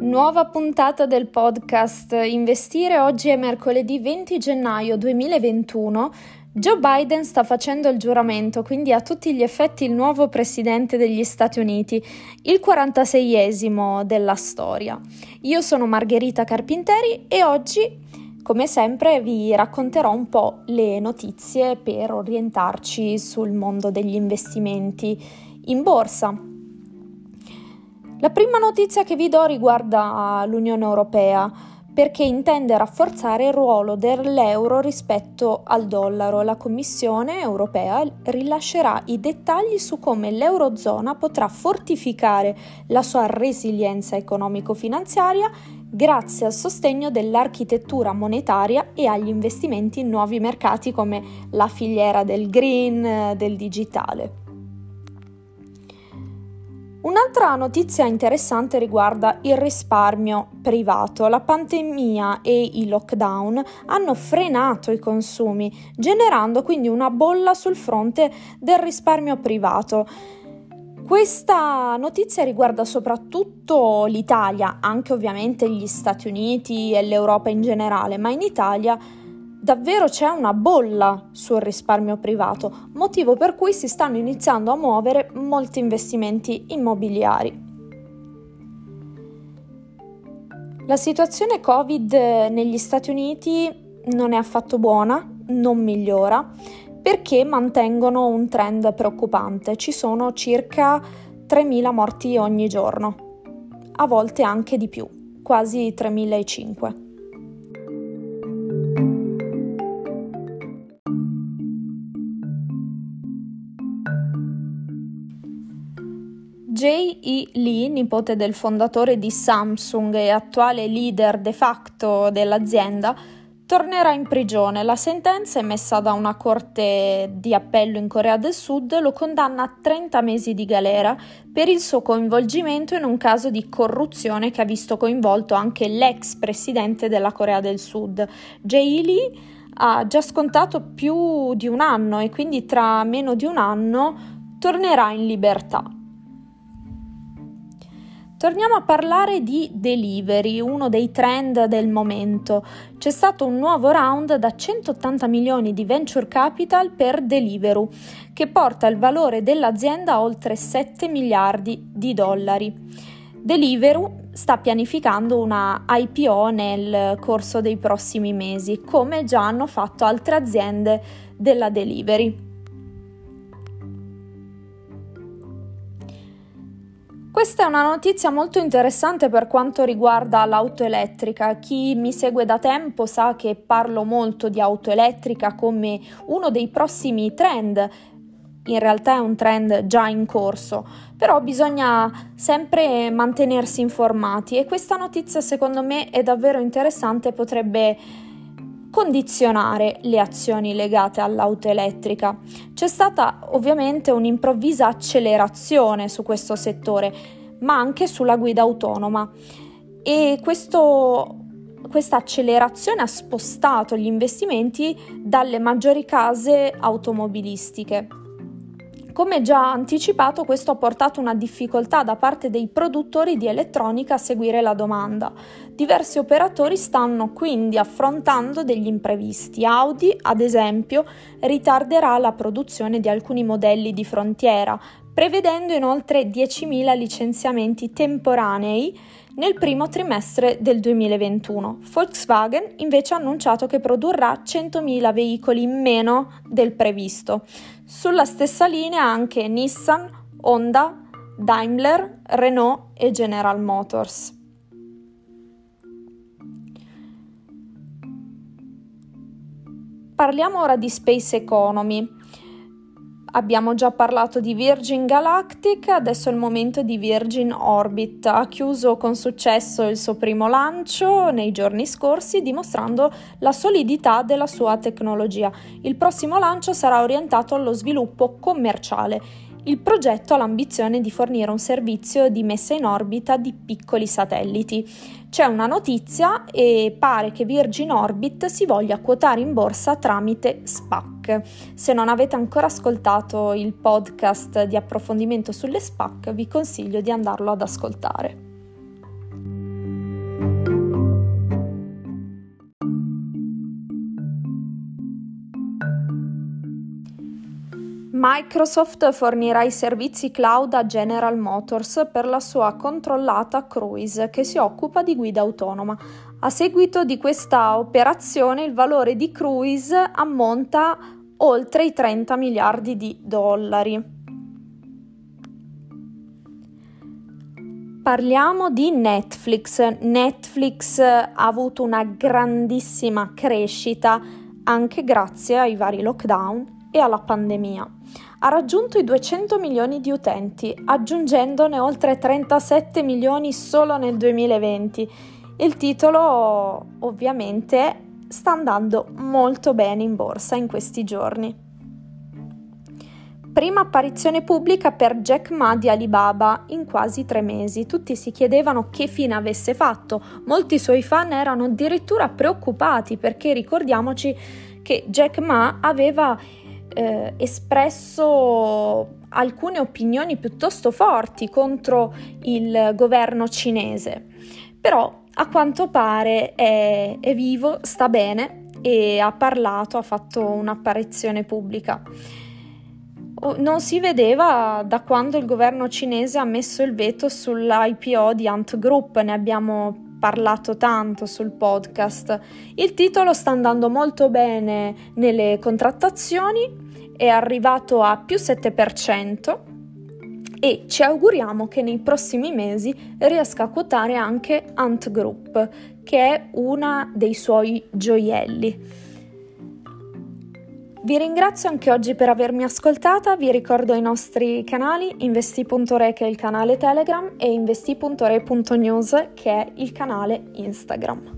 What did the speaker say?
Nuova puntata del podcast Investire. Oggi è mercoledì 20 gennaio 2021. Joe Biden sta facendo il giuramento, quindi a tutti gli effetti il nuovo presidente degli Stati Uniti, il 46esimo della storia. Io sono Margherita Carpinteri e oggi, come sempre, vi racconterò un po' le notizie per orientarci sul mondo degli investimenti in borsa. La prima notizia che vi do riguarda l'Unione Europea perché intende rafforzare il ruolo dell'euro rispetto al dollaro. La Commissione europea rilascerà i dettagli su come l'Eurozona potrà fortificare la sua resilienza economico-finanziaria grazie al sostegno dell'architettura monetaria e agli investimenti in nuovi mercati come la filiera del green, del digitale. Un'altra notizia interessante riguarda il risparmio privato. La pandemia e i lockdown hanno frenato i consumi, generando quindi una bolla sul fronte del risparmio privato. Questa notizia riguarda soprattutto l'Italia, anche ovviamente gli Stati Uniti e l'Europa in generale, ma in Italia davvero c'è una bolla sul risparmio privato, motivo per cui si stanno iniziando a muovere molti investimenti immobiliari. La situazione Covid negli Stati Uniti non è affatto buona, non migliora, perché mantengono un trend preoccupante. Ci sono circa 3.000 morti ogni giorno, a volte anche di più, quasi 3.500. J.E. Lee, nipote del fondatore di Samsung e attuale leader de facto dell'azienda, tornerà in prigione. La sentenza emessa da una corte di appello in Corea del Sud lo condanna a 30 mesi di galera per il suo coinvolgimento in un caso di corruzione che ha visto coinvolto anche l'ex presidente della Corea del Sud. J.E. Lee ha già scontato più di un anno e quindi tra meno di un anno tornerà in libertà. Torniamo a parlare di delivery, uno dei trend del momento. C'è stato un nuovo round da 180 milioni di venture capital per Deliveroo, che porta il valore dell'azienda a oltre 7 miliardi di dollari. Deliveroo sta pianificando una IPO nel corso dei prossimi mesi, come già hanno fatto altre aziende della delivery. Questa è una notizia molto interessante per quanto riguarda l'auto elettrica. Chi mi segue da tempo sa che parlo molto di auto elettrica come uno dei prossimi trend. In realtà è un trend già in corso, però bisogna sempre mantenersi informati e questa notizia secondo me è davvero interessante potrebbe condizionare le azioni legate all'auto elettrica. C'è stata ovviamente un'improvvisa accelerazione su questo settore, ma anche sulla guida autonoma e questo, questa accelerazione ha spostato gli investimenti dalle maggiori case automobilistiche. Come già anticipato, questo ha portato una difficoltà da parte dei produttori di elettronica a seguire la domanda. Diversi operatori stanno quindi affrontando degli imprevisti. Audi, ad esempio, ritarderà la produzione di alcuni modelli di frontiera, prevedendo inoltre 10.000 licenziamenti temporanei nel primo trimestre del 2021. Volkswagen invece ha annunciato che produrrà 100.000 veicoli in meno del previsto. Sulla stessa linea anche Nissan, Honda, Daimler, Renault e General Motors. Parliamo ora di space economy. Abbiamo già parlato di Virgin Galactic, adesso è il momento di Virgin Orbit. Ha chiuso con successo il suo primo lancio nei giorni scorsi, dimostrando la solidità della sua tecnologia. Il prossimo lancio sarà orientato allo sviluppo commerciale Il progetto ha l'ambizione di fornire un servizio di messa in orbita di piccoli satelliti. C'è una notizia e pare che Virgin Orbit si voglia quotare in borsa tramite SPAC. Se non avete ancora ascoltato il podcast di approfondimento sulle SPAC, vi consiglio di andarlo ad ascoltare. Microsoft fornirà i servizi cloud a General Motors per la sua controllata Cruise che si occupa di guida autonoma. A seguito di questa operazione il valore di Cruise ammonta oltre i 30 miliardi di dollari. Parliamo di Netflix. Netflix ha avuto una grandissima crescita anche grazie ai vari lockdown e alla pandemia. Ha raggiunto i 200 milioni di utenti, aggiungendone oltre 37 milioni solo nel 2020. Il titolo ovviamente sta andando molto bene in borsa in questi giorni. Prima apparizione pubblica per Jack Ma di Alibaba in quasi tre mesi. Tutti si chiedevano che fine avesse fatto. Molti suoi fan erano addirittura preoccupati perché ricordiamoci che Jack Ma aveva eh, espresso alcune opinioni piuttosto forti contro il governo cinese, però a quanto pare è, è vivo, sta bene e ha parlato, ha fatto un'apparizione pubblica. Non si vedeva da quando il governo cinese ha messo il veto sull'IPO di Ant Group, ne abbiamo parlato tanto sul podcast. Il titolo sta andando molto bene nelle contrattazioni, è arrivato a più 7% e ci auguriamo che nei prossimi mesi riesca a quotare anche Ant Group, che è una dei suoi gioielli. Vi ringrazio anche oggi per avermi ascoltata, vi ricordo i nostri canali investi.re che è il canale Telegram e investi.re.news che è il canale Instagram.